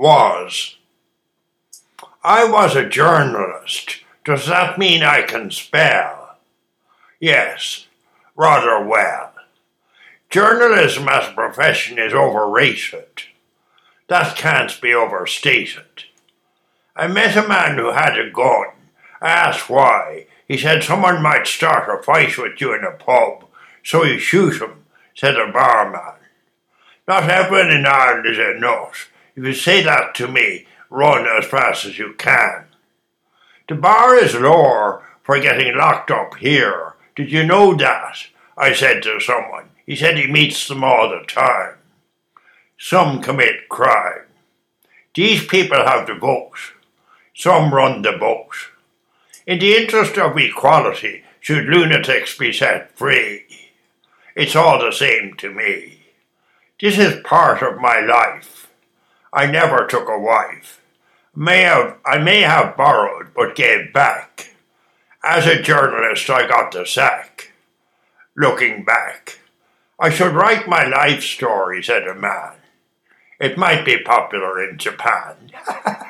Was. I was a journalist. Does that mean I can spell? Yes, rather well. Journalism as a profession is overrated. That can't be overstated. I met a man who had a gun. I asked why. He said someone might start a fight with you in a pub, so you shoot him, said the barman. Not everyone in Ireland is a nut. If you say that to me, run as fast as you can. The bar is lower for getting locked up here. Did you know that? I said to someone. He said he meets them all the time. Some commit crime. These people have the books. Some run the books. In the interest of equality, should lunatics be set free? It's all the same to me. This is part of my life. I never took a wife. May have, I may have borrowed, but gave back. As a journalist, I got the sack. Looking back, I should write my life story, said a man. It might be popular in Japan.